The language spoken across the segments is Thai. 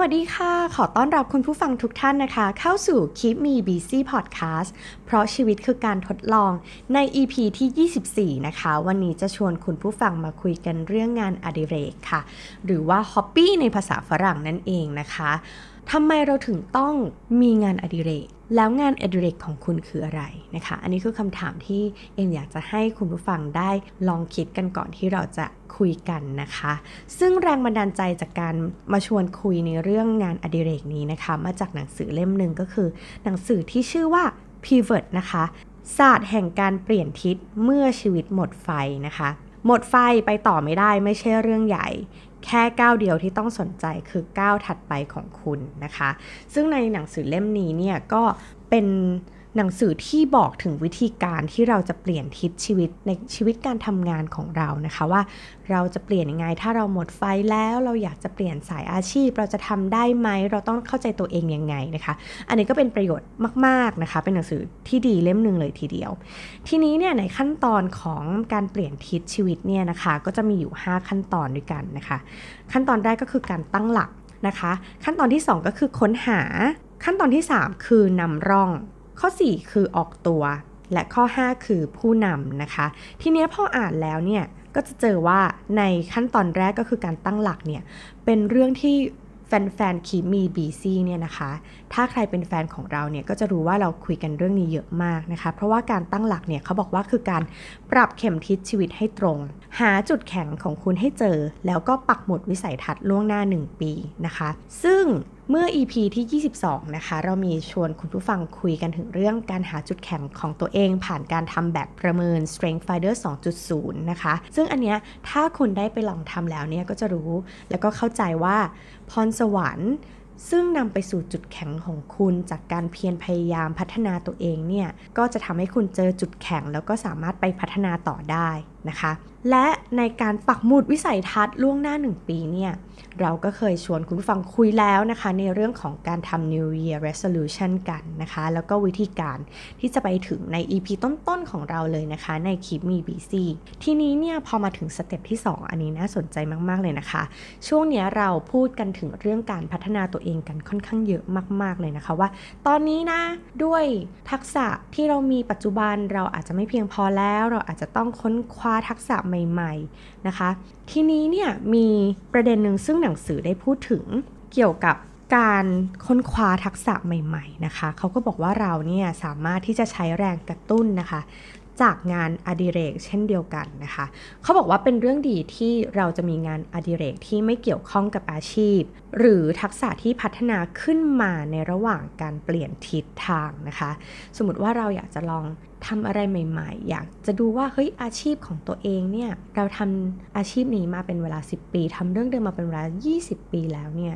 วัสดีค่ะ ขอต้อนรับคุณผู้ฟังทุกท่านนะคะ เข้าสู่ Keep Me Busy Podcast เพราะชีวิตคือการทดลองใน EP ที่ 24 นะคะ วันนี้จะชวนคุณผู้ฟังมาคุยกันเรื่องงานอดิเรกค่ะ หรือว่า Hobby ในภาษาฝรั่งนั่นเองนะคะ ทำไมเราถึงต้องมีงานอดิเรก แล้วงานอดิเรกของคุณคืออะไรนะคะ อันนี้คือคำถามที่เอ็มอยากจะให้คุณผู้ฟังได้ลองคิดกันก่อนที่เราจะคุยกันนะคะ ซึ่งแรงบันดาลใจจากการมาชวนคุยในเรื่องงานอดิเรกนี้นะคะ มาจากหนังสือเล่มหนึ่งก็คือ หนังสือที่ชื่อว่า Pivot นะคะศาสตร์แห่งการเปลี่ยนทิศเมื่อชีวิตหมดไฟนะคะ หมดไฟไปต่อไม่ได้ไม่ใช่เรื่องใหญ่ แค่ก้าวเดียวที่ต้องสนใจคือก้าวถัดไปของคุณนะคะ ซึ่งในหนังสือเล่มนี้เนี่ยก็เป็น หนังสือที่บอกถึงวิธีการที่เราจะเปลี่ยนทิศชีวิตในชีวิตการทำงานของเรานะคะว่าเราจะเปลี่ยนยังไง ถ้าเราหมดไฟแล้วเราอยากจะเปลี่ยนสายอาชีพ เราจะทำได้ไหมเราต้องเข้าใจตัวเองยังไงนะคะ อันนี้ก็เป็นประโยชน์มากๆนะคะ เป็นหนังสือที่ดีเล่มหนึ่งเลยทีเดียว ทีนี้เนี่ยในขั้นตอนของการเปลี่ยนทิศชีวิตเนี่ยนะคะก็จะมีอยู่ 5 ขั้นตอนด้วยกันนะคะ ขั้นตอนแรกก็คือการตั้งหลักนะคะ ขั้นตอนที่ 2 ก็คือค้นหา ขั้นตอนที่ 3 คือนำร่อง ข้อ 4 คือออกตัว และข้อ 5 คือผู้นำนะคะ ทีนี้พออ่านแล้วเนี่ยก็จะเจอว่าในขั้นตอนแรกก็คือการตั้งหลักเนี่ยเป็นเรื่องที่แฟนๆคีมีบีซีเนี่ยนะคะ ถ้าใครเป็นแฟนของเราเนี่ยก็จะรู้ว่าเราคุยกันเรื่องนี้เยอะมากนะคะ เพราะว่าการตั้งหลักเนี่ยเขาบอกว่าคือการปรับเข็มทิศชีวิตให้ตรง หาจุดแข็งของคุณให้เจอ แล้วก็ปักหมุดวิสัยทัศน์ล่วงหน้า 1 ปีนะคะ ซึ่งเมื่อ EP ที่ 22 นะคะ เรามีชวนคุณผู้ฟังคุยกันถึงเรื่องการหาจุดแข็งของตัวเองผ่านการทำแบบประเมิน Strength Finder 2.0 นะคะ ซึ่งอันเนี้ยถ้าคุณได้ไปลองทำแล้วเนี่ยก็จะรู้ แล้วก็เข้าใจว่าพรสวรรค์ ซึ่งนำไปสู่จุดแข็งของคุณจากการเพียรพยายามพัฒนาตัวเองเนี่ย ก็จะทำให้คุณเจอจุดแข็งแล้วก็สามารถไปพัฒนาต่อได้นะคะ และในการปักหมุดวิสัยทัศน์ล่วงหน้า 1 ปีเนี่ยเราก็เคยชวนคุณผู้ฟังคุยแล้วนะคะ ในเรื่องของการทำ New Year Resolution กันนะคะ แล้วก็วิธีการที่จะไปถึงใน EP ต้นๆของเราเลยนะคะ ในคลิปมี BC ทีนี้เนี่ยพอมาถึงสเต็ปที่ 2 อันนี้น่าสนใจมากๆเลยนะคะ ช่วงนี้เราพูดกันถึงเรื่องการพัฒนาตัวเองกันค่อนข้างเยอะมาก ๆเลยนะคะว่า ตอนนี้นะด้วยทักษะที่เรามีปัจจุบันเราอาจจะไม่เพียงพอแล้ว เราอาจจะต้องค้นคว้าทักษะใหม่ๆนะคะ ทีนี้เนี่ยมีประเด็นหนึ่งซึ่งหนังสือได้พูดถึงเกี่ยวกับการค้นคว้าทักษะใหม่ ๆ นะคะ เขาก็บอกว่าเราเนี่ยสามารถที่จะใช้แรงกระตุ้นนะคะ จากงานอดิเรกเช่นเดียวกันนะคะ เขาบอกว่าเป็นเรื่องดีที่เราจะมีงานอดิเรกที่ไม่เกี่ยวข้องกับอาชีพ หรือทักษะที่พัฒนาขึ้นมาในระหว่างการเปลี่ยนทิศทางนะคะ สมมติว่าเราอยากจะลองทำอะไรใหม่ ๆ อยากจะดูว่าเฮ้ยอาชีพของตัวเองเนี่ยเราทำอาชีพนี้มาเป็นเวลา 10 ปีทำเรื่องเดิมมาเป็นเวลา 20 ปีแล้วเนี่ย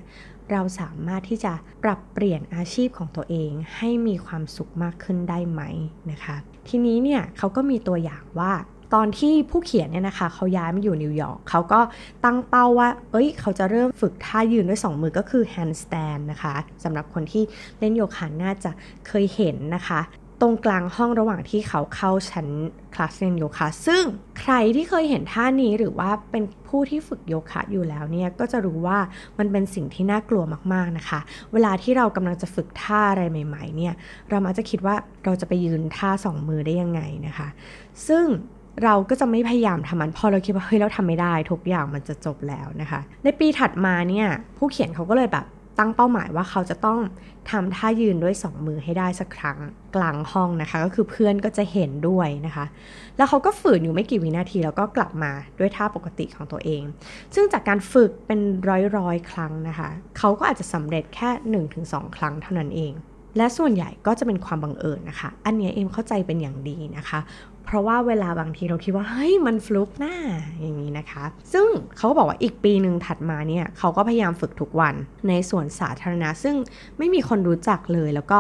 เราสามารถที่จะปรับเปลี่ยนอาชีพของตัวเองให้มีความสุขมากขึ้นได้ไหมนะคะ ทีนี้เนี่ยเขาก็มีตัวอย่างว่าตอนที่ผู้เขียนเนี่ยนะคะเขาย้ายมาอยู่นิวยอร์กเขาก็ตั้งเป้าว่า เอ้ย เขาจะเริ่มฝึกท่ายืนด้วย 2 มือก็คือ handstand นะคะสำหรับคนที่เล่นโยคะน่าจะเคยเห็นนะคะ ตรงกลางห้องระหว่างที่เขาเข้าชั้นคลาสเรียนโยคะซึ่งใครที่เคยเห็นท่านี้หรือว่าเป็นผู้ที่ฝึกโยคะอยู่แล้วเนี่ยก็จะรู้ว่ามันเป็นสิ่งที่น่ากลัวมากๆนะคะ เวลาที่เรากำลังจะฝึกท่าอะไรใหม่ ๆ เนี่ยเรามักจะคิดว่าเราจะไปยืนท่าสองมือได้ยังไงนะคะ ซึ่งเราก็จะไม่พยายามทำมันพอเราคิดว่าเฮ้ยเราทำไม่ได้ ทุกอย่างมันจะจบแล้วนะคะ ในปีถัดมาเนี่ยผู้เขียนเขาก็เลยแบบ ตั้งเป้าหมายว่าเขาจะต้องทำท่ายืนด้วย 2 มือให้ได้สักครั้งกลางห้องนะคะ ก็คือเพื่อนก็จะเห็นด้วยนะคะ แล้วเขาก็ฝืนอยู่ไม่กี่วินาทีแล้วก็กลับมาด้วยท่าปกติของตัวเอง ซึ่งจากการฝึกเป็นร้อยๆ ครั้งนะคะ เขาก็อาจจะสำเร็จแค่ 1-2 ครั้งเท่านั้นเองและส่วนใหญ่ก็จะเป็นความบังเอิญนะคะ อันนี้เอ็มเข้าใจเป็นอย่างดีนะคะ เพราะว่าเวลาบางทีเราคิดว่า เฮ้ย มันฟลุกหน้าอย่างนี้นะคะ ซึ่งเขาก็บอกว่าอีกปีหนึ่งถัดมาเนี่ยเขาก็พยายามฝึกทุกวันในสวนสาธารณะ ซึ่งไม่มีคนรู้จักเลย แล้วก็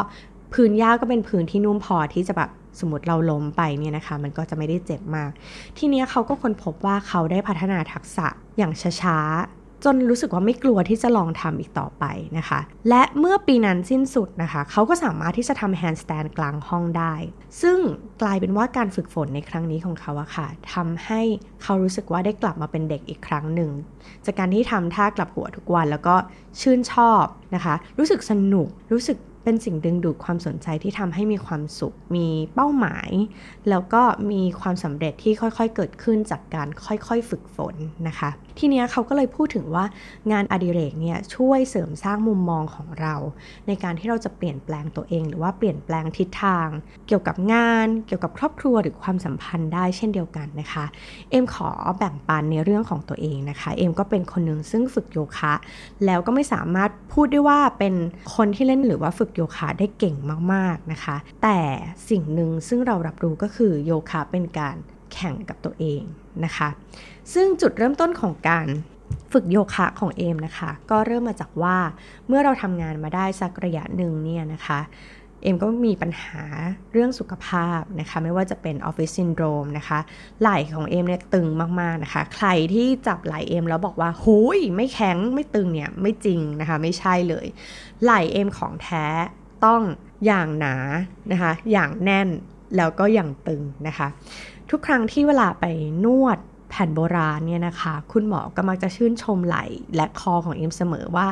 พื้นหญ้าก็เป็นพื้นที่นุ่มพอที่จะแบบสมมติเราล้มไปเนี่ยนะคะ มันก็จะไม่ได้เจ็บมาก ทีนี้เขาก็ค้นพบว่าเขาได้พัฒนาทักษะอย่างช้าๆ จนรู้สึกว่าไม่กลัวที่จะลองทำอีกต่อไปนะคะ และเมื่อปีนั้นสิ้นสุดนะคะ เขาก็สามารถที่จะทำแฮนด์สแตนกลางห้องได้ ซึ่งกลายเป็นว่าการฝึกฝนในครั้งนี้ของเขาอะค่ะทำให้เขารู้สึกว่าได้กลับมาเป็นเด็กอีกครั้งหนึ่ง จากการที่ทำท่ากลับหัวทุกวันแล้วก็ชื่นชอบนะคะ รู้สึกสนุกรู้สึกเป็นสิ่งดึงดูดความสนใจที่ทำให้มีความสุข มีเป้าหมาย แล้วก็มีความสำเร็จที่ค่อยๆเกิดขึ้นจากการค่อยๆฝึกฝนนะคะ ทีนี้เขาก็เลยพูดถึงว่างานอดิเรกเนี่ยช่วยเสริมสร้างมุมมองของเรา ในการที่เราจะเปลี่ยนแปลงตัวเอง หรือว่าเปลี่ยนแปลงทิศทาง เกี่ยวกับงาน เกี่ยวกับครอบครัวหรือความสัมพันธ์ได้เช่นเดียวกันนะคะ เอ็มขอแบ่งปันในเรื่องของตัวเองนะคะ เอ็มก็เป็นคนหนึ่งซึ่งฝึกโยคะ แล้วก็ไม่สามารถพูดได้ว่าเป็นคนที่เล่นหรือว่าฝึกโยคะได้เก่งมากๆนะคะ แต่สิ่งหนึ่งซึ่งเรารับรู้ก็คือโยคะเป็นการ แข่งกับตัวเองนะคะ ซึ่งจุดเริ่มต้นของการฝึกโยคะของเอมนะคะ ก็เริ่มมาจากว่าเมื่อเราทำงานมาได้สักระยะหนึ่งเนี่ยนะคะเอ็มก็มีปัญหาเรื่องสุขภาพนะคะ ไม่ว่าจะเป็นออฟฟิศซินโดรมนะคะ ไหล่ของเอ็มเนี่ยตึงมากๆนะคะ ใครที่จับไหล่เอ็มแล้วบอกว่าอุ๊ยไม่แข็งไม่ตึงเนี่ย ไม่จริงนะคะ ไม่ใช่เลย ไหล่เอ็มของแท้ต้องอย่างหนานะคะ อย่างแน่นแล้วก็อย่างตึงนะคะ ทุกครั้งที่เวลาไปนวดแผนโบราณเนี่ยนะคะ คุณหมอก็มักจะชื่นชมไหล่และคอของเอ็มเสมอว่า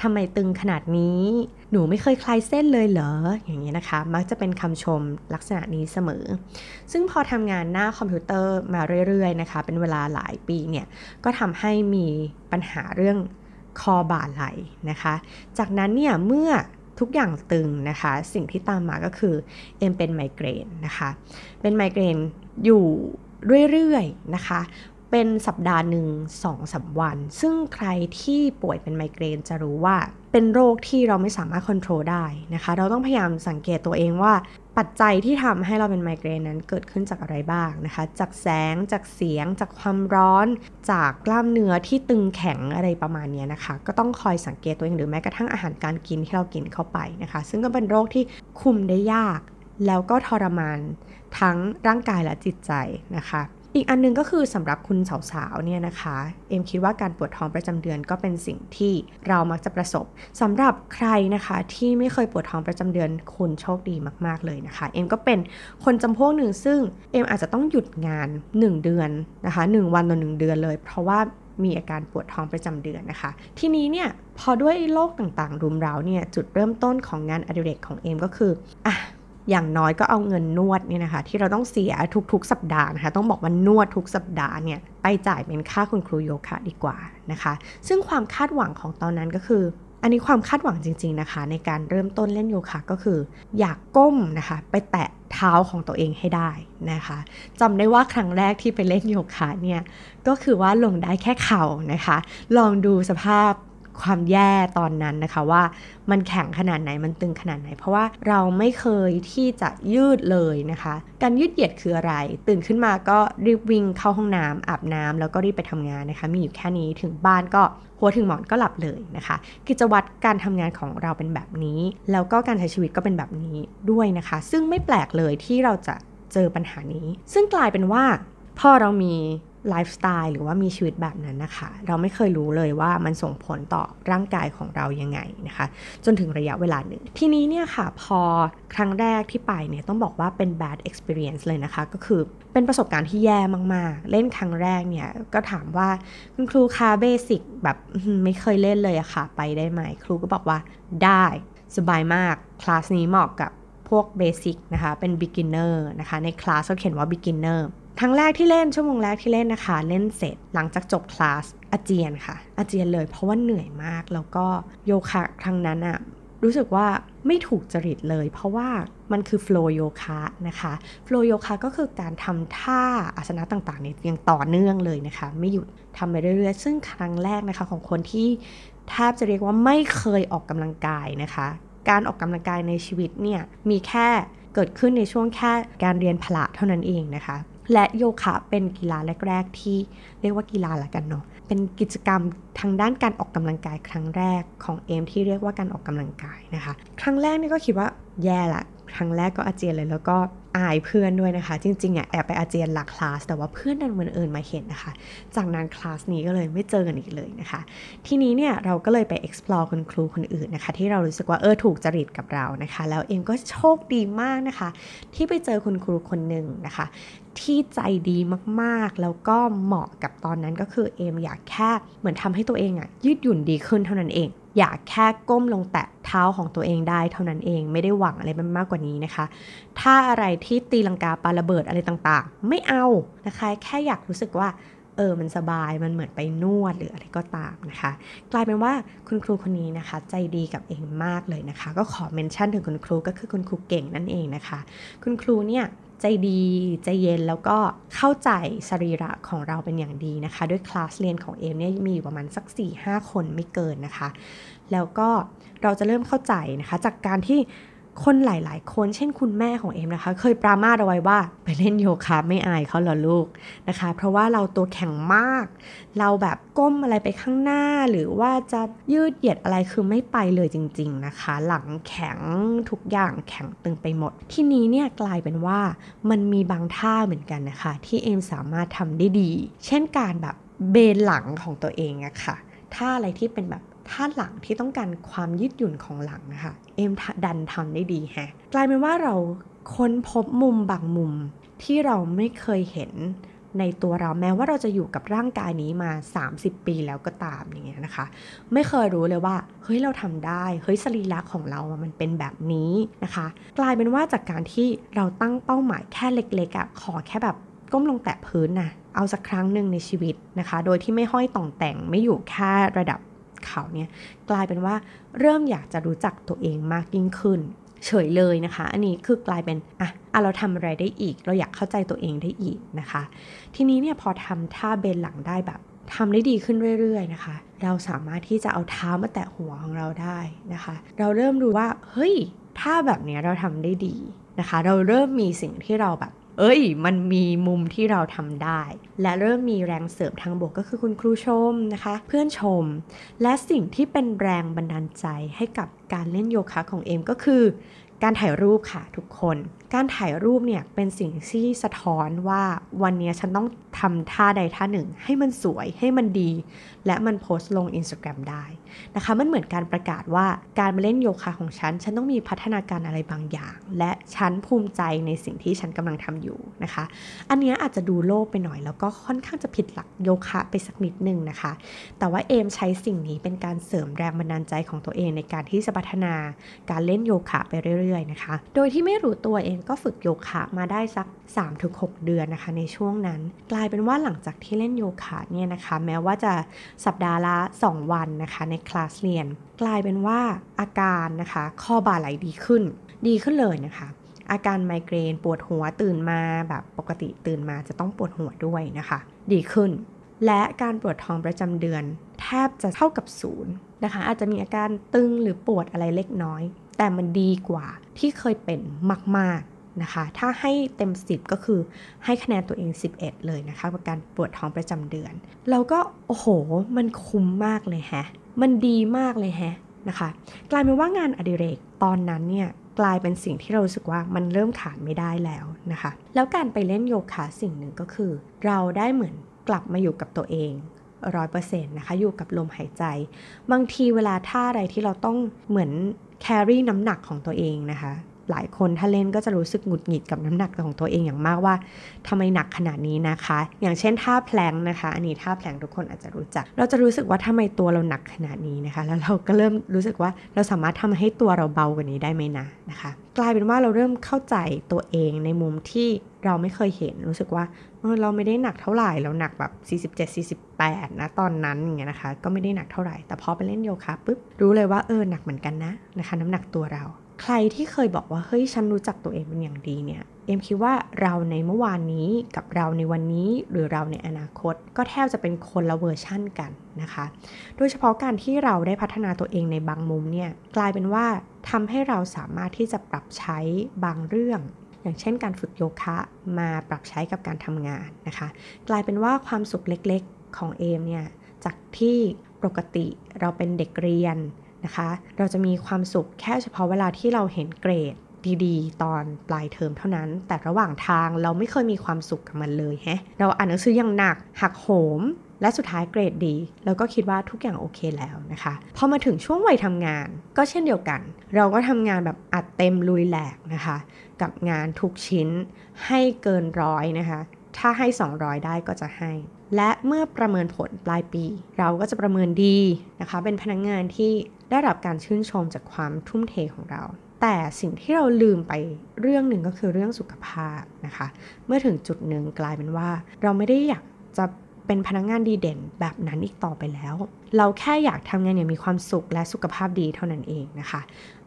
ทำไมตึงขนาดนี้ หนูไม่เคยคลายเส้นเลยเหรอ อย่างนี้นะคะ มักจะเป็นคำชมลักษณะนี้เสมอ ซึ่งพอทำงานหน้าคอมพิวเตอร์มาเรื่อยๆนะคะ เป็นเวลาหลายปีเนี่ย ก็ทำให้มีปัญหาเรื่องคอบ่าไหล่นะคะ จากนั้นเนี่ยเมื่อ ทุกอย่างตึงนะคะ สิ่งที่ตามมาก็คือเอ็มเป็นไมเกรนนะคะ เป็นไมเกรนอยู่เรื่อยๆนะคะ เป็นสัปดาห์หนึ่งสองสาวัน ซึ่งใครที่ป่วยเป็นไมเกรนจะรู้ว่าเป็นโรคที่เราไม่สามารถควบคุมได้นะคะ เราต้องพยายามสังเกตตัวเองว่าปัจจัยที่ทำให้เราเป็นไมเกรนนั้นเกิดขึ้นจากอะไรบ้างนะคะ จากแสง จากเสียง จากความร้อน จากกล้ามเนื้อที่ตึงแข็งอะไรประมาณนี้นะคะ ก็ต้องคอยสังเกตตัวเองหรือแม้กระทั่งอาหารการกินที่เรากินเข้าไปนะคะ ซึ่งก็เป็นโรคที่คุมได้ยาก แล้วก็ทรมานทั้งร่างกายและจิตใจนะคะ อีกอันนึงก็คือสำหรับคุณสาวๆเนี่ยนะคะ เอ็มคิดว่าการปวดท้องประจำเดือนก็เป็นสิ่งที่เรามักจะประสบสำหรับใครนะคะที่ไม่เคยปวดท้องประจำเดือนคุณโชคดีมากๆเลยนะคะ เอ็มก็เป็นคนจำพวกหนึ่งซึ่งเอ็มอาจจะต้องหยุดงาน 1 เดือนนะคะ 1 วันต่อ1เดือนเลย เพราะว่ามีอาการปวดท้องประจำเดือนนะคะ ทีนี้เนี่ยพอด้วยโรคต่างๆ รุมเร้าเนี่ยจุดเริ่มต้นของงานอดิเรกของเอมก็คืออะ อย่างน้อยก็เอาเงินนวดเนี่ยนะคะ ที่เราต้องเสียทุกๆ สัปดาห์นะคะ ต้องบอกว่านวดทุกสัปดาห์เนี่ยไปจ่ายเป็นค่าคุณครูโยคะดีกว่านะคะ ซึ่งความคาดหวังของตอนนั้นก็คือ อันนี้ความคาดหวังจริง ๆนะคะ ในการเริ่มต้นเล่นโยคะก็คือ อยากก้มนะคะ ไปแตะเท้าของตัวเองให้ได้นะคะจำได้ว่าครั้งแรกที่ไปเล่นโยคะเนี่ยก็คือว่าลงได้แค่เข่านะคะ ลองดูสภาพ ความแย่ตอนนั้นนะคะว่ามันแข็งขนาดไหนมันตึงขนาดไหน เพราะว่าเราไม่เคยที่จะยืดเลยนะคะ การยืดเหยียดคืออะไร ตื่นขึ้นมาก็รีบวิ่งเข้าห้องน้ำอาบน้ำแล้วก็รีบไปทำงานนะคะ มีอยู่แค่นี้ถึงบ้านก็หัวถึงหมอนก็หลับเลยนะคะ กิจวัตรการทำงานของเราเป็นแบบนี้ แล้วก็การใช้ชีวิตก็เป็นแบบนี้ด้วยนะคะ ซึ่งไม่แปลกเลยที่เราจะเจอปัญหานี้ ซึ่งกลายเป็นว่าพอเรามี ไลฟ์สไตล์หรือว่ามีชีวิตแบบนั้นนะคะ เราไม่เคยรู้เลยว่ามันส่งผลต่อร่างกายของเรายังไงนะคะ จนถึงระยะเวลาหนึ่ง ทีนี้เนี่ยค่ะ พอครั้งแรกที่ไปเนี่ยต้องบอกว่าเป็น bad experience เลยนะคะ ก็คือเป็นประสบการณ์ที่แย่มาก ๆ เล่นครั้งแรกเนี่ยก็ถามว่าคุณครูคะ basic แบบไม่เคยเล่นเลยอะค่ะ ไปได้ไหม ครูก็บอกว่าได้สบายมาก คลาสนี้เหมาะกับพวก basic นะคะ เป็น beginner นะคะ ในคลาสเขาเขียนว่า beginner ครั้งแรกที่เล่นชั่วโมงแรกที่เล่นนะคะ เล่นเสร็จหลังจากจบคลาสอาเจียนค่ะ อาเจียนเลยเพราะว่าเหนื่อยมากแล้วก็โยคะครั้งนั้นอะรู้สึกว่าไม่ถูกจริตเลย เพราะว่ามันคือโฟล์โยคะนะคะโฟล์โยคะก็คือการทำท่าอาสนะต่างๆเนี่ยยังต่อเนื่องเลยนะคะ ไม่หยุดทำไปเรื่อยๆ ซึ่งครั้งแรกนะคะของคนที่แทบจะเรียกว่าไม่เคยออกกำลังกายนะคะ การออกกำลังกายในชีวิตเนี่ยมีแค่เกิดขึ้นในช่วงแค่การเรียนพละเท่านั้นเองนะคะ และโยคะเป็นกีฬาแรก ๆ ที่เรียกว่ากีฬาละกันเนาะเป็นกิจกรรมทางด้านการออกกำลังกายครั้งแรกของเอมที่เรียกว่าการออกกำลังกายนะคะ ครั้งแรกนี่ก็คิดว่าแย่ละครั้งแรกก็อาเจียนเลยแล้วก็อายเพื่อนด้วยนะคะ จริงๆอะแอบไปอาเจียนหลักคลาส แต่ว่าเพื่อนดันวันเอิญมาเห็นนะคะ จากนั้นคลาสนี้ก็เลยไม่เจอกันอีกเลยนะคะ ทีนี้เนี่ยเราก็เลยไป explore คุณครูคนอื่นนะคะ ที่เรารู้สึกว่าเออถูกจริตกับเรานะคะ แล้วเอ็มก็โชคดีมากนะคะ ที่ไปเจอคุณครูคนหนึ่งนะคะ ที่ใจดีมากๆ แล้วก็เหมาะกับตอนนั้นก็คือเอมอยากแค่เหมือนทำให้ตัวเองอะยืดหยุ่นดีขึ้นเท่านั้นเอง อยากแค่ก้มลงแตะเท้าของตัวเองได้เท่านั้นเองไม่ได้หวังอะไรมากกว่านี้นะคะ ถ้าอะไรที่ตีลังกาปาระเบิดอะไรต่างๆ ไม่เอานะคะ แค่อยากรู้สึกว่าเออ มันสบาย มันเหมือนไปนวดหรืออะไรก็ตามนะคะ กลายเป็นว่าคุณครูคนนี้นะคะ ใจดีกับเองมากเลยนะคะ ก็ขอเมนชั่นถึงคุณครูก็คือคุณครูเก่งนั่นเองนะคะ คุณครูเนี่ย ใจดีใจเย็นแล้วก็เข้าใจสรีระของเราเป็นอย่างดีนะคะ ด้วยคลาสเรียนของเอมเนี่ยมีอยู่ประมาณสัก 4-5 คนไม่เกินนะคะ แล้วก็เราจะเริ่มเข้าใจนะคะ จากการที่ คนหลาย ๆ คนเช่นคุณแม่ของเอมนะคะ เคยปรามาสเอาไว้ว่าไปเล่นโยคะไม่อายเขาเหรอลูกนะคะ เพราะว่าเราตัวแข็งมาก เราแบบก้มอะไรไปข้างหน้า หรือว่าจะยืดเหยียดอะไรคือไม่ไปเลยจริง ๆ นะคะ หลังแข็งทุกอย่างแข็งตึงไปหมด ที่นี้เนี่ยกลายเป็นว่ามันมีบางท่าเหมือนกันนะคะ ที่เอมสามารถทำได้ดี เช่นการแบบเบนหลังของตัวเองอะค่ะท่าอะไรที่เป็นแบบ ท่าหลังที่ต้องการความยืดหยุ่นของหลังนะคะเอ็มดันทำได้ดีแฮะกลายเป็นว่าเราค้นพบมุมบางมุมที่เราไม่เคยเห็นในตัวเราแม้ว่าเราจะอยู่กับร่างกายนี้มา 30 ปีแล้วก็ตามอย่างเงี้ยนะคะ ไม่เคยรู้เลยว่าเฮ้ยเราทำได้เฮ้ยสรีระของเรา มันเป็นแบบนี้นะคะ กลายเป็นว่าจากการที่เราตั้งเป้าหมายแค่เล็กๆอะ่ะขอแค่แบบก้มลงแตะพื้นนะเอาสักครั้งหนึ่งในชีวิตนะคะ โดยที่ไม่ห้อยต่องแต่งไม่อยู่แค่ระดับ เขาเนี่ยกลายเป็นว่าเริ่มอยากจะรู้จักตัวเองมากยิ่งขึ้น เฉยเลยนะคะ อันนี้คือกลายเป็นอะอะเราทำอะไรได้อีก เราอยากเข้าใจตัวเองได้อีกนะคะ ทีนี้เนี่ยพอทำท่าเบนหลังได้แบบทำได้ดีขึ้นเรื่อยๆนะคะ เราสามารถที่จะเอาเท้ามาแตะหัวของเราได้นะคะ เราเริ่มรู้ว่าเฮ้ยท่าแบบนี้เราทำได้ดีนะคะ เราเริ่มมีสิ่งที่เราแบบ เอ้ย มันมีมุมที่เราทำได้ และเริ่มมีแรงเสริมทางบวกก็คือคุณครูชมนะคะ เพื่อนชม และสิ่งที่เป็นแรงบันดาลใจให้กับการเล่นโยคะของเอมก็คือ การถ่ายรูปค่ะทุกคน การถ่ายรูปเนี่ยเป็นสิ่งที่สะท้อนว่าวันนี้ฉันต้องทำท่าใดท่าหนึ่ง ให้มันสวยให้มันดี และมันโพสต์ลง Instagram ได้นะคะ มันเหมือนการประกาศว่าการมาเล่นโยคะของฉัน ฉันต้องมีพัฒนาการอะไรบางอย่าง และฉันภูมิใจในสิ่งที่ฉันกำลังทำอยู่นะคะ อันนี้อาจจะดูโลกไปหน่อย แล้วก็ค่อนข้างจะผิดหลักโยคะไปสักนิดนึงนะคะ แต่ว่าเอมใช้สิ่งนี้เป็นการเสริมแรงบันดาลใจของตัวเองในการที่จะพัฒนาการเล่นโยคะไปเรื่อยๆนะคะ โดยที่ไม่รู้ตัวเองก็ฝึกโยคะมาได้สัก 3-6 เดือนนะคะ ในช่วงนั้น กลายเป็นว่าหลังจากที่เล่นโยคะเนี่ยนะคะ แม้ว่าจะสัปดาห์ละ 2 วันนะคะในคลาสเรียน กลายเป็นว่าอาการนะคะข้อบ่าไหลดีขึ้น ดีขึ้นเลยนะคะ อาการไมเกรนปวดหัวตื่นมาแบบปกติตื่นมาจะต้องปวดหัวด้วยนะคะ ดีขึ้น และการปวดท้องประจำเดือน แทบจะเท่ากับศูนย์นะคะ อาจจะมีอาการตึงหรือปวดอะไรเล็กน้อย แต่มันดีกว่าที่เคยเป็นมาก ๆ นะคะ ถ้าให้เต็ม 10 ก็คือให้คะแนนตัวเอง 11 เลยนะคะกับการปวดท้องประจำเดือน เราก็โอ้โห มันคุ้มมากเลยแฮะ มันดีมากเลยแฮะนะคะ กลายเป็นว่างานอดิเรกตอนนั้นเนี่ยกลายเป็นสิ่งที่เรารู้สึกว่ามันเริ่มขาดไม่ได้แล้วนะคะ แล้วการไปเล่นโยคะสิ่งหนึ่งก็คือ เราได้เหมือนกลับมาอยู่กับตัวเองร้อยเปอร์เซ็นต์นะคะ อยู่กับลมหายใจ บางทีเวลาท่าอะไรที่เราต้องเหมือนแครี่น้ำหนักของตัวเองนะคะ หลายคนถ้าเล่นก็จะรู้สึกหงุดหงิดกับน้ำหนักของตัวเองอย่างมากว่าทำไมหนักขนาดนี้นะคะ อย่างเช่นท่าแพลงนะคะ อันนี้ท่าแพลงทุกคนอาจจะรู้จัก เราจะรู้สึกว่าทำไมตัวเราหนักขนาดนี้นะคะ แล้วเราก็เริ่มรู้สึกว่าเราสามารถทำให้ตัวเราเบากว่านี้ได้ไหมนะนะคะ กลายเป็นว่าเราเริ่มเข้าใจตัวเองในมุมที่เราไม่เคยเห็นรู้สึกว่าเราไม่ได้หนักเท่าไหร่เราหนักแบบ 47 48 นะตอนนั้นอย่างเงี้ยนะคะ ก็ไม่ได้หนักเท่าไหร่แต่พอไปเล่นโยคะปุ๊บรู้เลยว่าเออหนักเหมือนกันนะนะคะ น้ำหนักตัวเรา ใครที่เคยบอกว่าเฮ้ยฉันรู้จักตัวเองเป็นอย่างดีเนี่ยเอ็มคิดว่าเราในเมื่อวานนี้กับเราในวันนี้หรือเราในอนาคต ก็แทบจะเป็นคนละเวอร์ชั่นกันนะคะ โดยเฉพาะการที่เราได้พัฒนาตัวเองในบางมุมเนี่ยกลายเป็นว่าทำให้เราสามารถที่จะปรับใช้บางเรื่อง อย่างเช่นการฝึกโยคะมาปรับใช้กับการทำงานนะคะ กลายเป็นว่าความสุขเล็กๆของเอมเนี่ยจากที่ปกติเราเป็นเด็กเรียน นะคะ เราจะมีความสุขแค่เฉพาะเวลาที่เราเห็นเกรดดีๆ ตอนปลายเทอมเท่านั้น แต่ระหว่างทางเราไม่เคยมีความสุขกับมันเลยแฮะ เราอ่านหนังสืออย่างหนัก หักโหม และสุดท้ายเกรดดี แล้วก็คิดว่าทุกอย่างโอเคแล้วนะคะ พอมาถึงช่วงวัยทำงาน ก็เช่นเดียวกัน เราก็ทำงานแบบอัดเต็มลุยแหลกนะคะ กับงานทุกชิ้นให้เกินร้อยนะคะ ถ้าให้ 200 ได้ก็จะให้ และเมื่อประเมินผลปลายปี เราก็จะประเมินดีนะคะ เป็นพนักงงานที่ได้รับการชื่นชมจากความทุ่มเทของเรา แต่สิ่งที่เราลืมไปเรื่องหนึ่งก็คือเรื่องสุขภาพนะคะ เมื่อถึงจุดหนึ่งกลายเป็นว่า เราไม่ได้อยากจะเป็นพนักงงานดีเด่นแบบนั้นอีกต่อไปแล้ว เราแค่อยากทำงานอย่างมีความสุขและสุขภาพดีเท่านั้นเองนะคะ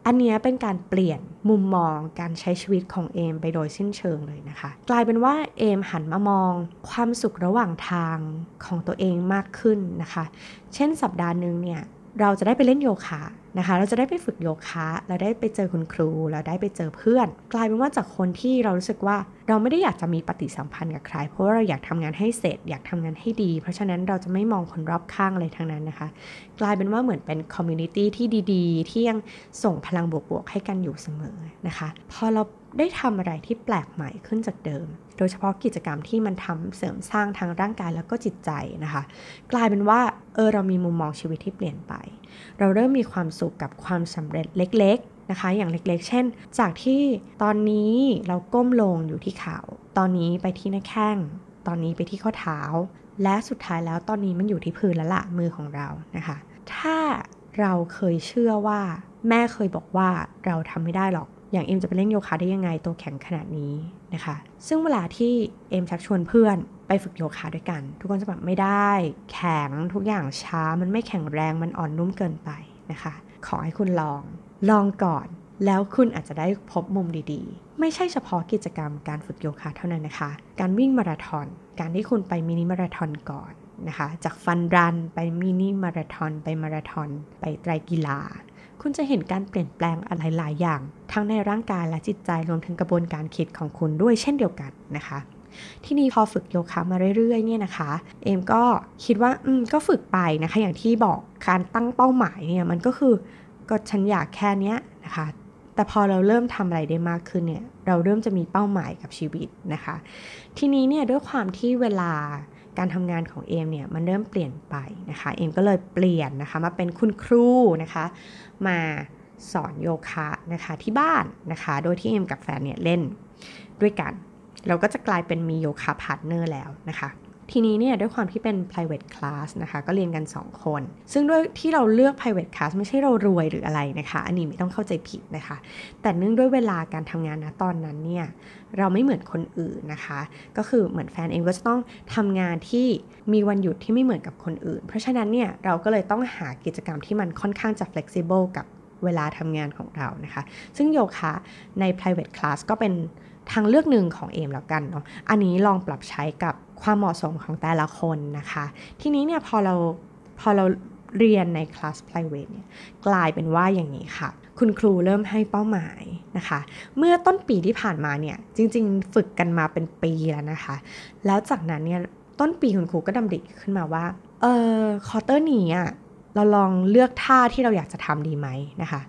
อันนี้เป็นการเปลี่ยนมุมมองการใช้ชีวิตของเอมไปโดยสิ้นเชิงเลยนะคะ กลายเป็นว่าเอมหันมามองความสุขระหว่างทางของตัวเองมากขึ้นนะคะ เช่นสัปดาห์หนึ่งเนี่ย เราจะได้ไปเล่นโยคะนะคะ เราจะได้ไปฝึกโยคะ เราได้ไปเจอคุณครู เราได้ไปเจอเพื่อน กลายเป็นว่าจากคนที่เรารู้สึกว่าเราไม่ได้อยากจะมีปฏิสัมพันธ์กับใคร เพราะว่าเราอยากทำงานให้เสร็จ อยากทำงานให้ดี เพราะฉะนั้นเราจะไม่มองคนรอบข้างเลยทั้งนั้นนะคะ กลายเป็นว่าเหมือนเป็นคอมมูนิตี้ที่ดีๆ ที่ยังส่งพลังบวกๆให้กันอยู่เสมอนะคะ พอเรา ได้ทำอะไรที่แปลกใหม่ขึ้นจากเดิม โดยเฉพาะกิจกรรมที่มันทำเสริมสร้างทางร่างกายแล้วก็จิตใจนะคะ กลายเป็นว่าเออเรามีมุมมองชีวิตที่เปลี่ยนไป เราเริ่มมีความสุขกับความสำเร็จเล็กๆนะคะอย่างเล็กๆ เช่น จากที่ตอนนี้เราก้มลงอยู่ที่ขาตอนนี้ไปที่หน้าแข้ง ตอนนี้ไปที่ข้อเท้า และสุดท้ายแล้วตอนนี้มันอยู่ที่พื้นแล้วละมือของเรานะคะ ถ้าเราเคยเชื่อว่า แม่เคยบอกว่าเราทำไม่ได้หรอก อย่างเอ็มจะไปเล่นโยคะได้ยังไงตัวแข็งขนาดนี้นะคะ ซึ่งเวลาที่เอ็มชักชวนเพื่อนไปฝึกโยคะด้วยกัน ทุกคนจะแบบไม่ได้ แข็งทุกอย่างช้ามันไม่แข็งแรงมันอ่อนนุ่มเกินไปนะคะ ขอให้คุณลองลองก่อน แล้วคุณอาจจะได้พบมุมดีๆ ไม่ใช่เฉพาะกิจกรรมการฝึกโยคะเท่านั้นนะคะ การวิ่งมาราธอนการที่คุณไปมินิมาราธอนก่อนนะคะ จากฟันรันไปมินิมาราธอนไปมาราธอนไปไตรกีฬา คุณจะเห็นการเปลี่ยนแปลงอะไรหลายอย่าง ทั้งในร่างกายและจิตใจรวมถึงกระบวนการคิดของคุณด้วยเช่นเดียวกันนะคะที่นี่พอฝึกโยคะมาเรื่อยๆเนี่ยนะคะ เอมก็คิดว่าอืมก็ฝึกไปนะคะอย่างที่บอกการตั้งเป้าหมายเนี่ยมันก็คือก็ฉันอยากแค่นี้นะคะ แต่พอเราเริ่มทำอะไรได้มากขึ้นเนี่ยเราเริ่มจะมีเป้าหมายกับชีวิตนะคะ ทีนี้เนี่ยด้วยความที่เวลา การทำงานของเอมเนี่ยมันเริ่มเปลี่ยนไปนะคะเอมก็เลยเปลี่ยนนะคะมาเป็นคุณครูนะคะมาสอนโยคะนะคะที่บ้านนะคะ โดยที่เอมกับแฟนเนี่ยเล่นด้วยกัน เราก็จะกลายเป็นมีโยคะ partner แล้วนะคะทีนี้เนี่ยด้วยความที่เป็น private class นะคะก็เรียนกัน 2 คน ซึ่งด้วยที่เราเลือก private class ไม่ใช่เรารวยหรืออะไรนะคะ อันนี้ไม่ต้องเข้าใจผิดนะคะ แต่เนื่องด้วยเวลาการทำงานนะตอนนั้นเนี่ย เราไม่เหมือนคนอื่นนะคะ ก็คือเหมือนแฟนเองก็จะต้องทำงานที่มีวันหยุดที่ไม่เหมือนกับคนอื่น เพราะฉะนั้นเนี่ยเราก็เลยต้องหากิจกรรมที่มันค่อนข้างจะ flexible กับเวลาทำงานของเรานะคะ ซึ่งโยคะใน private class ก็เป็นทางเลือกหนึ่งของเอมแล้วกันเนาะ อันนี้ลองปรับใช้กับความเหมาะสมของแต่ละคนนะคะ ทีนี้เนี่ยพอเราพอเราเรียนในคลาส private เนี่ยกลายเป็นว่าอย่างนี้ค่ะ คุณครูเริ่มให้เป้าหมายนะคะ เมื่อต้นปีที่ผ่านมาเนี่ยจริง ๆ ฝึกกันมาเป็นปีแล้วนะคะ แล้วจากนั้นเนี่ยต้นปีคุณครูก็ดำริขึ้นมาว่าเออคอเตอร์นี้อะเราลองเลือกท่าที่เราอยากจะทำดีไหมนะคะ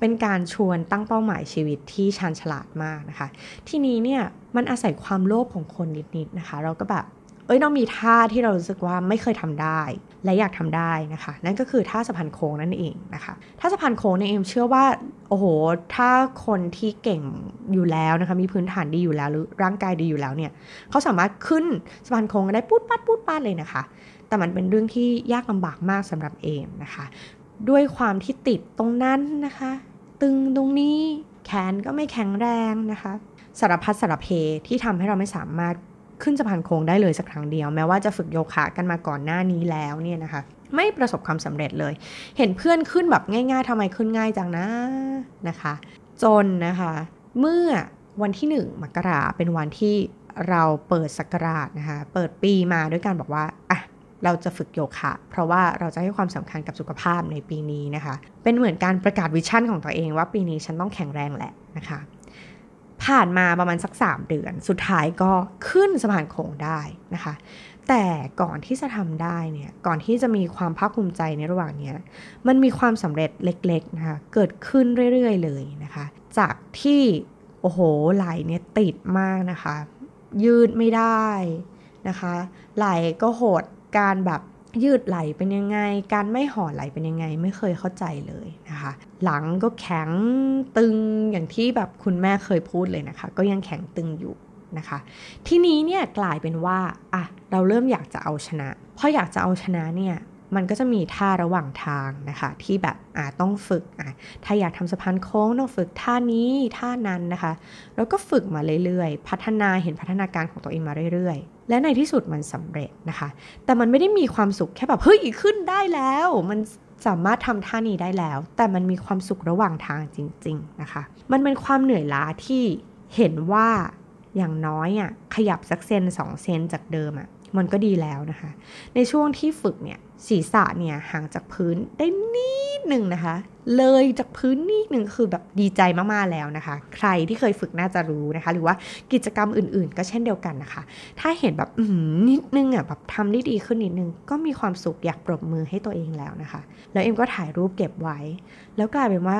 เป็นการชวนตั้งเป้าหมายชีวิตที่ชาญฉลาดมากนะคะ ทีนี้เนี่ยมันอาศัยความโลภของคนนิดๆนะคะ เราก็แบบ เอ้ยเรามีท่าที่เรารู้สึกว่าไม่เคยทำได้ และอยากทำได้นะคะ นั่นก็คือท่าสะพานโค้งนั่นเองนะคะท่าสะพานโค้งเนี่ยเอ็มเชื่อว่าโอ้โหถ้าคนที่เก่งอยู่แล้วนะคะมีพื้นฐานดีอยู่แล้วหรือร่างกายดีอยู่แล้วเนี่ยเขาสามารถขึ้นสะพานโค้งได้ปุ๊ดปัดปุ๊ดปัดเลยนะคะ แต่มันเป็นเรื่องที่ยากลำบากมากสำหรับเอมนะคะ ด้วยความที่ติดตรงนั้นนะคะ ตึงตรงนี้แขนก็ไม่แข็งแรงนะคะสารพัดสารเพที่ทำให้เราไม่สามารถ ขึ้นสะพานโค้งได้เลยสักครั้งเดียว แม้ว่าจะฝึกโยคะกันมาก่อนหน้านี้แล้วเนี่ยนะคะ ไม่ประสบความสำเร็จเลย เห็นเพื่อนขึ้นแบบง่าย ๆทำไมขึ้นง่ายจังนะนะคะ จนนะคะ เมื่อวันที่ 1 มกราเป็นวันที่เราเปิดสักราชนะคะ เปิดปีมาด้วยการบอกว่าอะเราจะฝึกโยคะ เพราะว่าเราจะให้ความสำคัญกับสุขภาพในปีนี้นะคะ เป็นเหมือนการประกาศวิชั่นของตัวเองว่าปีนี้ฉันต้องแข็งแรงแหละนะคะ ผ่านมาประมาณสัก 3 เดือน สุดท้ายก็ขึ้นสะพานโค้งได้นะคะ แต่ก่อนที่จะทำได้เนี่ย ก่อนที่จะมีความภาคภูมิใจในระหว่างนี้มันมีความสำเร็จเล็กๆนะคะ เกิดขึ้นเรื่อยๆเลยนะคะ จากที่โอ้โหไหลเนี่ยติดมากนะคะ ยืดไม่ได้นะคะ ไหลก็โหดการแบบ ยืดไหลเป็นยังไง การไม่ห่อไหลเป็นยังไง ไม่เคยเข้าใจเลยนะคะ หลังก็แข็งตึงอย่างที่แบบคุณแม่เคยพูดเลยนะคะ ก็ยังแข็งตึงอยู่นะคะ ทีนี้เนี่ยกลายเป็นว่าอะเราเริ่มอยากจะเอาชนะพออยากจะเอาชนะเนี่ยมันก็จะมีท่าระหว่างทางนะคะที่แบบอ่าต้องฝึกอะถ้าอยากทำสะพานโค้งต้องฝึกท่านี้ท่านั้นนะคะ แล้วก็ฝึกมาเรื่อยๆ พัฒนาเห็นพัฒนาการของตัวเองมาเรื่อยๆ และในที่สุดมันสำเร็จนะคะ แต่มันไม่ได้มีความสุขแค่แบบเฮ้ยขึ้นได้แล้ว มันสามารถทำท่านี้ได้แล้ว แต่มันมีความสุขระหว่างทางจริง ๆ นะคะ มันเป็นความเหนื่อยล้าที่เห็นว่า อย่างน้อยอะขยับสักเซนสองเซนจากเดิมอะมันก็ดีแล้วนะคะ ในช่วงที่ฝึกเนี่ยศีรษะเนี่ยห่างจากพื้นได้นิดหนึ่งนะคะ เลยจากพื้นนิดหนึ่งคือแบบดีใจมากๆแล้วนะคะ ใครที่เคยฝึกน่าจะรู้นะคะ หรือว่ากิจกรรมอื่นๆ ก็เช่นเดียวกันนะคะ ถ้าเห็นแบบนิดนึงอะแบบทำได้ดีขึ้นนิดนึง ก็มีความสุขอยากปรบมือให้ตัวเองแล้วนะคะ แล้วเอ็มก็ถ่ายรูปเก็บไว้ แล้วกลายเป็นว่า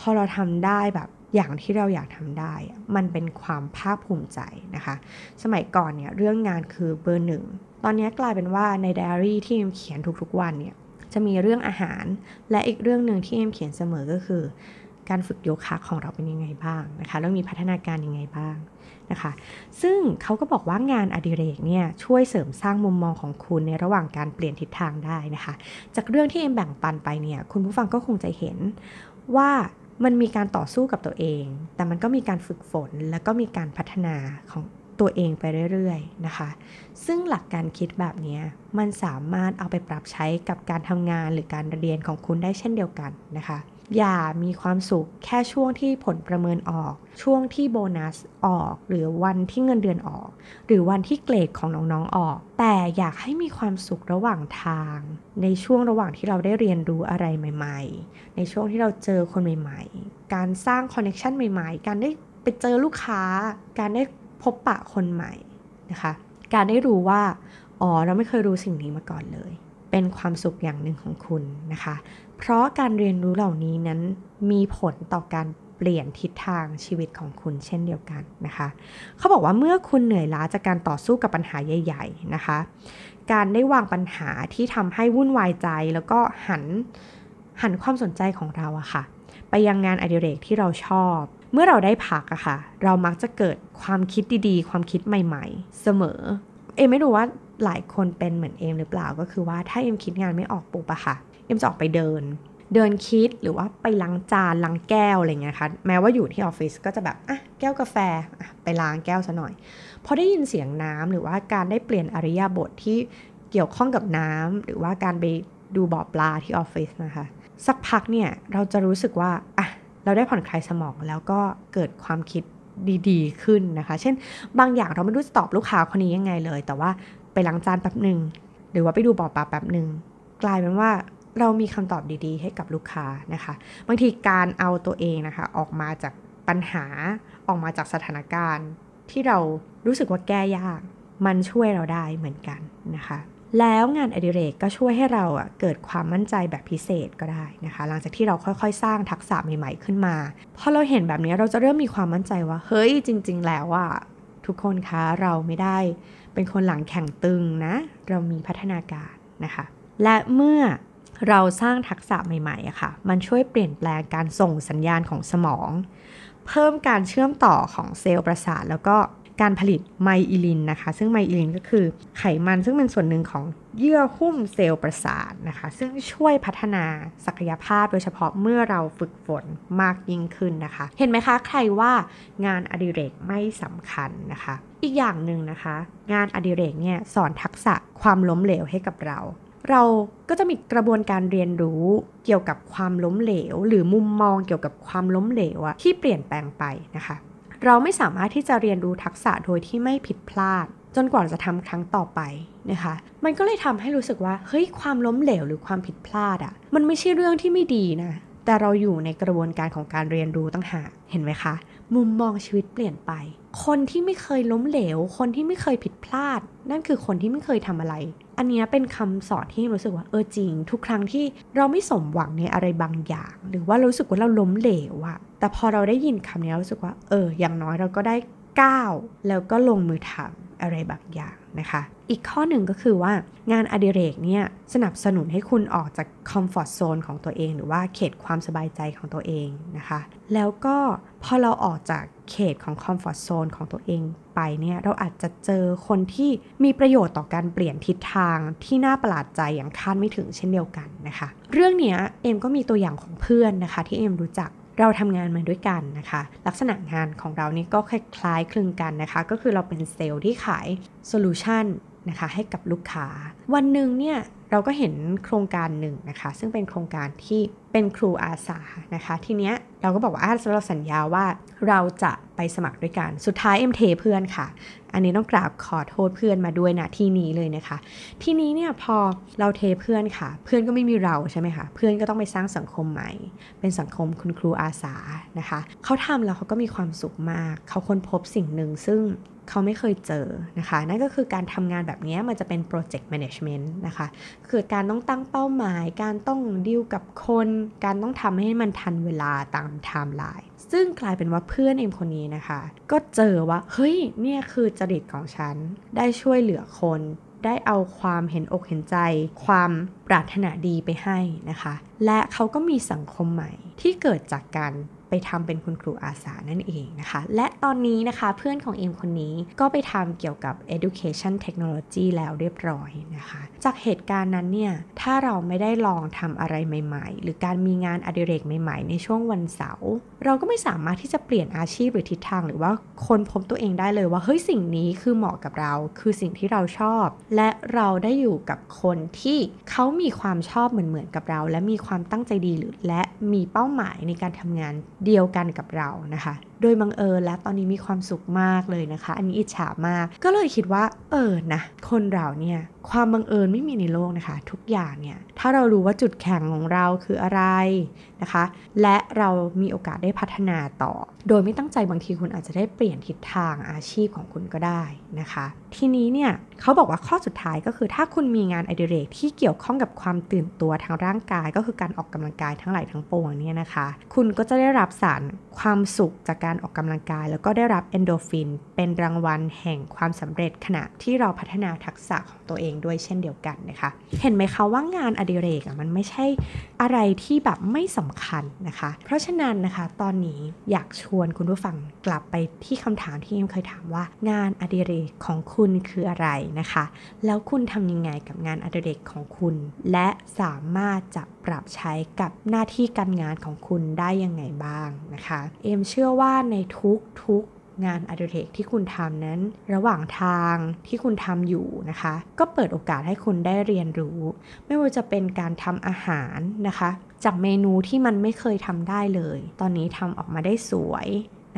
พอเราทำได้แบบ อย่างที่เราอยากทำได้ มันเป็นความภาคภูมิใจนะคะ สมัยก่อนเนี่ยเรื่องงานคือเบอร์หนึ่ง ตอนนี้กลายเป็นว่าในไดอารี่ที่เอ็มเขียนทุกๆวันเนี่ยจะมีเรื่องอาหาร และอีกเรื่องหนึ่งที่เอ็มเขียนเสมอก็คือ การฝึกโยคะของเราเป็นยังไงบ้างนะคะแล้วมีพัฒนาการยังไงบ้างนะคะ ซึ่งเขาก็บอกว่างานอดิเรกเนี่ยช่วยเสริมสร้างมุมมองของคุณในระหว่างการเปลี่ยนทิศทางได้นะคะ จากเรื่องที่เอ็มแบ่งปันไปเนี่ยคุณผู้ฟังก็คงจะเห็นว่า มันมีการต่อสู้กับตัวเอง แต่มันก็มีการฝึกฝนแล้วก็มีการพัฒนาของตัวเองไปเรื่อยๆนะคะ ซึ่งหลักการคิดแบบนี้มันสามารถเอาไปปรับใช้กับการทำงานหรือการเรียนของคุณได้เช่นเดียวกันนะคะ อย่ามีความสุขแค่ช่วงที่ผลประเมินออก ช่วงที่โบนัสออก หรือวันที่เงินเดือนออก หรือวันที่เกรดของน้องๆออก แต่อยากให้มีความสุขระหว่างทาง ในช่วงระหว่างที่เราได้เรียนรู้อะไรใหม่ ๆ ในช่วงที่เราเจอคนใหม่ ๆ การสร้างคอนเนคชันใหม่ ๆ การได้ไปเจอลูกค้า การได้พบปะคนใหม่นะคะ การได้รู้ว่า อ๋อ เราไม่เคยรู้สิ่งนี้มาก่อนเลย เป็นความสุขอย่างหนึ่งของคุณนะคะ เพราะการเรียนรู้เหล่านี้นั้นมีผลต่อการเปลี่ยนทิศทางชีวิตของคุณเช่นเดียวกันนะคะ เขาบอกว่าเมื่อคุณเหนื่อยล้าจากการต่อสู้กับปัญหาใหญ่ ๆนะคะ การได้วางปัญหาที่ทำให้วุ่นวายใจแล้วก็หันหันความสนใจของเราอะค่ะ ไปยังงานอดิเรกที่เราชอบ เมื่อเราได้พักอะค่ะ เรามักจะเกิดความคิดดีๆ ความคิดใหม่ๆ เสมอ เอมไม่รู้ว่าหลายคนเป็นเหมือนเอมหรือเปล่าก็คือว่าถ้าเอมคิดงานไม่ออกปุ๊บอะค่ะ อ็มจะออกไปเดิน เดินคิดหรือว่าไปล้างจานล้างแก้วอะไรเงี้ยคะแม้ว่าอยู่ที่ออฟฟิศก็จะแบบอะแก้วกาแฟอะไปล้างแก้วซะหน่อยพอได้ยินเสียงน้ำหรือว่าการได้เปลี่ยนอริยาบทที่เกี่ยวข้องกับน้ำหรือว่าการไปดูบ่อปลาที่ออฟฟิศนะคะสักพักเนี่ยเราจะรู้สึกว่าอะเราได้ผ่อนคลายสมองแล้วก็เกิดความคิดดีๆ ขึ้นนะคะ เช่น บางอย่างเราไม่รู้จะตอบลูกค้าคนนี้ยังไงเลย แต่ว่าไปล้างจานแป๊บหนึ่งหรือว่าไปดูบ่อปลาแป๊บหนึ่งกลายเป็นว่า เรามีคำตอบดีๆ ให้กับลูกค้านะคะ บางทีการเอาตัวเองนะคะออกมาจากปัญหาออกมาจากสถานการณ์ ที่เรารู้สึกว่าแก้ยาก มันช่วยเราได้เหมือนกันนะคะ แล้วงานอดิเรกก็ช่วยให้เราอะเกิดความมั่นใจแบบพิเศษก็ได้นะคะ หลังจากที่เราค่อยๆ สร้างทักษะใหม่ ๆ ขึ้นมาพอเราเห็นแบบนี้เราจะเริ่มมีความมั่นใจว่า เฮ้ยจริง ๆ แล้วว่าทุกคนคะเราไม่ได้เป็นคนหลังแข็งตึงนะ เรามีพัฒนาการนะคะ และเมื่อ เราสร้างทักษะใหม่ๆอะค่ะ มันช่วยเปลี่ยนแปลงการส่งสัญญาณของสมอง เพิ่มการเชื่อมต่อของเซลล์ประสาท แล้วก็การผลิตไมอิลินนะคะ ซึ่งไมอิลินก็คือไขมันซึ่งเป็นส่วนหนึ่งของเยื่อหุ้มเซลล์ประสาทนะคะ ซึ่งช่วยพัฒนาศักยภาพโดยเฉพาะเมื่อเราฝึกฝนมากยิ่งขึ้นนะคะ เห็นไหมคะใครว่างานอดิเรกไม่สำคัญนะคะ อีกอย่างหนึ่งนะคะ งานอดิเรกเนี่ยสอนทักษะความล้มเหลวให้กับเรา เราก็จะมีกระบวนการเรียนรู้เกี่ยวกับความล้มเหลว หรือมุมมองเกี่ยวกับความล้มเหลวอะที่เปลี่ยนแปลงไปนะคะ เราไม่สามารถที่จะเรียนรู้ทักษะโดยที่ไม่ผิดพลาด จนกว่าจะทำครั้งต่อไปนะคะ มันก็เลยทำให้รู้สึกว่าเฮ้ยความล้มเหลวหรือความผิดพลาดอะมันไม่ใช่เรื่องที่ไม่ดีนะแต่เราอยู่ในกระบวนการของการเรียนรู้ตั้งหากเห็นไหมคะ มุมมองชีวิตเปลี่ยนไป คนที่ไม่เคยล้มเหลว คนที่ไม่เคยผิดพลาด นั่นคือคนที่ไม่เคยทำอะไร อันนี้เป็นคำสอนที่รู้สึกว่าเออจริง ทุกครั้งที่เราไม่สมหวังในอะไรบางอย่าง หรือว่ารู้สึกว่าเราล้มเหลวอะแต่พอเราได้ยินคำนี้รู้สึกว่า เออ อย่างน้อยเราก็ได้ก้าวแล้วก็ลงมือทำอะไรบางอย่าง นะคะ อีกข้อหนึ่งก็คือว่างานอดิเรกเนี่ยสนับสนุนให้คุณออกจากคอมฟอร์ทโซนของตัวเอง หรือว่าเขตความสบายใจของตัวเองนะคะ แล้วก็พอเราออกจากเขตของ comfort zone ของตัวเองไปเนี่ยเราอาจจะเจอคนที่มีประโยชน์ต่อการเปลี่ยนทิศทางที่น่าประหลาดใจอย่างคาดไม่ถึงเช่นเดียวกันนะคะ เรื่องนี้เอ็มก็มีตัวอย่างของเพื่อนนะคะ ที่เอ็มรู้จัก เราทำงานมาด้วยกันนะคะ ลักษณะงานของเรานี่ก็คล้ายคลึงกันนะคะ ก็คือเราเป็นเซลล์ที่ขาย solution นะคะให้กับลูกค้า วันหนึ่งเนี่ยเราก็เห็นโครงการหนึ่งนะคะ ซึ่งเป็นโครงการที่เป็นครูอาสานะคะ ทีเนี้ย เราก็บอกว่าเราสัญญาว่าเราจะไปสมัครด้วยกัน สุดท้ายเอ็มเทเพื่อนค่ะ อันนี้ต้องกราบขอโทษเพื่อนมาด้วยนะที่นี้เลยนะคะ ที่นี้เนี่ยพอเราเทเพื่อนค่ะ เพื่อนก็ไม่มีเราใช่ไหมคะ เพื่อนก็ต้องไปสร้างสังคมใหม่ เป็นสังคมคุณครูอาสานะคะ เขาทำแล้วเขาก็มีความสุขมาก เขาค้นพบสิ่งหนึ่งซึ่ง เขาไม่เคยเจอนะคะ นั่นก็คือการทำงานแบบนี้มันจะเป็น project management นะคะ คือการต้องตั้งเป้าหมาย การต้องดีลกับคน การต้องทำให้มันทันเวลาตามไทม์ไลน์ ซึ่งกลายเป็นว่าเพื่อนเอ็มคนนี้นะคะ ก็เจอว่า เฮ้ย เนี่ยคือจริตของฉัน ได้ช่วยเหลือคน ได้เอาความเห็นอกเห็นใจ ความปรารถนาดีไปให้นะคะ และเขาก็มีสังคมใหม่ที่เกิดจากการ ไปทำเป็นคุณครูอาสานั่นเองนะคะ และตอนนี้นะคะเพื่อนของเอ็มคนนี้ก็ไปทำเกี่ยวกับ education technology แล้วเรียบร้อยนะคะ จากเหตุการณ์นั้นเนี่ย ถ้าเราไม่ได้ลองทำอะไรใหม่ ๆ หรือการมีงานอดิเรกใหม่ ๆ ในช่วงวันเสาร์เราก็ไม่สามารถที่จะเปลี่ยนอาชีพหรือทิศทางหรือว่าคนพบตัวเองได้เลยว่าเฮ้ยสิ่งนี้คือเหมาะกับเรา คือสิ่งที่เราชอบ และเราได้อยู่กับคนที่เขามีความชอบเหมือนๆกับเรา และมีความตั้งใจดีหรือและมีเป้าหมายในการทำงานเดียวกันกับเรานะคะ โดยบังเอิญและตอนนี้มีความสุขมากเลยนะคะ อันนี้อิจฉามาก ก็เลยคิดว่า เออนะ คนเราเนี่ยความบังเอิญไม่มีในโลกนะคะ ทุกอย่างเนี่ยถ้าเรารู้ว่าจุดแข็งของเราคืออะไรนะคะ และเรามีโอกาสได้พัฒนาต่อ โดยไม่ตั้งใจบางทีคุณอาจจะได้เปลี่ยนทิศทางอาชีพของคุณก็ได้นะคะ ทีนี้เนี่ยเขาบอกว่าข้อสุดท้ายก็คือถ้าคุณมีงานอดิเรกที่เกี่ยวข้องกับความตื่นตัวทางร่างกาย ก็คือการออกกำลังกายทั้งหลายทั้งปวงเนี่ยนะคะ คุณก็จะได้รับสารความสุขจากการออกกำลังกาย แล้วก็ได้รับเอนโดฟินเป็นรางวัลแห่งความสำเร็จขณะที่เราพัฒนาทักษะของตัวเองด้วยเช่นเดียวกันนะคะ เห็นไหมคะว่างานอดิเรกมันไม่ใช่อะไรที่แบบไม่สำคัญนะคะ เพราะฉะนั้นนะคะตอนนี้อยากชวนคุณผู้ฟังกลับไปที่คำถามที่เอ็มเคยถามว่า งานอดิเรกของคุณคืออะไรนะคะ แล้วคุณทำยังไงกับงานอดิเรกของคุณ และสามารถจะปรับใช้กับหน้าที่การงานของคุณได้ยังไงบ้างนะคะ เอ็มเชื่อว่าในทุกทุก งานอดิเรกที่คุณทำนั้น ระหว่างทางที่คุณทำอยู่นะคะ ก็เปิดโอกาสให้คุณได้เรียนรู้ ไม่ว่าจะเป็นการทำอาหารนะคะ จากเมนูที่มันไม่เคยทำได้เลย ตอนนี้ทำออกมาได้สวย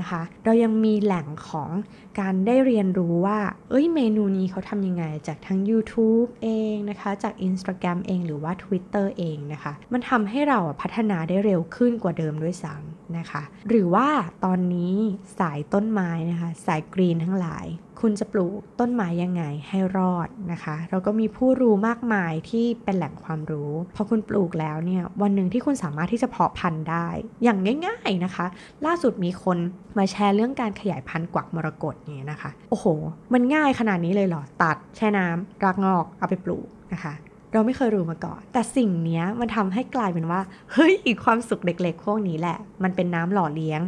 นะคะ เรายังมีแหล่งของการได้เรียนรู้ว่า เอ้ยเมนูนี้เขาทำยังไง จากทั้ง YouTube เองนะคะ จาก Instagram เองหรือว่า Twitter เองนะคะ มันทำให้เราพัฒนาได้เร็วขึ้นกว่าเดิมด้วยซ้ำ นะคะ หรือว่าตอนนี้สายต้นไม้นะคะ สายกรีนทั้งหลาย คุณจะปลูกต้นไม้ยังไงให้รอดนะคะ เราก็มีผู้รู้มากมายที่เป็นแหล่งความรู้ พอคุณปลูกแล้วเนี่ย วันหนึ่งที่คุณสามารถที่จะเพาะพันธุ์ได้ อย่างง่ายๆนะคะ ล่าสุดมีคนมาแชร์เรื่องการขยายพันธุ์กวักมรกตเนี่ยนะคะ โอ้โห มันง่ายขนาดนี้เลยเหรอ ตัด แช่น้ำรากงอก เอาไปปลูกนะคะ เราไม่เคยรู้มาก่อน แต่สิ่งนี้มันทำให้กลายเป็นว่า เฮ้ย อีกความสุขเล็กๆพวกนี้แหละ มันเป็นน้ำหล่อเลี้ยง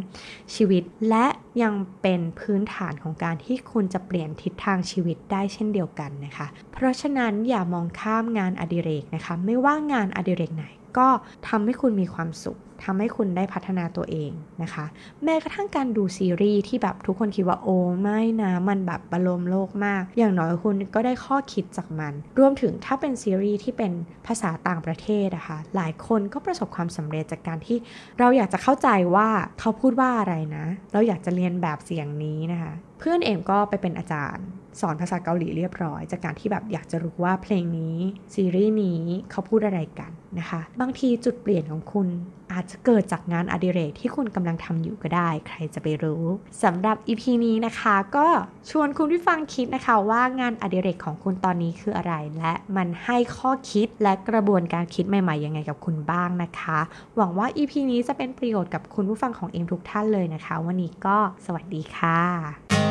ชีวิต และยังเป็นพื้นฐานของการที่คุณจะเปลี่ยนทิศทางชีวิตได้เช่นเดียวกันนะคะ เพราะฉะนั้นอย่ามองข้ามงานอดิเรกนะคะ ไม่ว่างานอดิเรกไหน ก็ทำให้คุณมีความสุขทำให้คุณได้พัฒนาตัวเองนะคะ แม้กระทั่งการดูซีรีส์ที่แบบทุกคนคิดว่าโอ้ไม่นะมันแบบบรมโลกมาก อย่างน้อยคุณก็ได้ข้อคิดจากมัน รวมถึงถ้าเป็นซีรีส์ที่เป็นภาษาต่างประเทศนะคะหลายคนก็ประสบความสำเร็จจากการที่เราอยากจะเข้าใจว่าเขาพูดว่าอะไรนะ เราอยากจะเรียนแบบเสียงนี้นะคะ เพื่อนเอ็มก็ไปเป็นอาจารย์ สอนภาษาเกาหลีเรียบร้อย จากการที่แบบอยากจะรู้ว่าเพลงนี้ซีรีส์นี้เขาพูดอะไรกันนะคะ บางทีจุดเปลี่ยนของคุณอาจจะเกิดจากงานอดิเรกที่คุณกำลังทำอยู่ก็ได้ ใครจะไปรู้สำหรับ EP นี้นะคะ ก็ชวนคุณผู้ฟังคิดนะคะว่างานอดิเรกของคุณตอนนี้คืออะไร และมันให้ข้อคิดและกระบวนการคิดใหม่ๆยังไงกับคุณบ้างนะคะ หวังว่า EP นี้จะเป็นประโยชน์กับคุณผู้ฟังของเอ็มทุกท่านเลยนะคะ วันนี้ก็สวัสดีค่ะ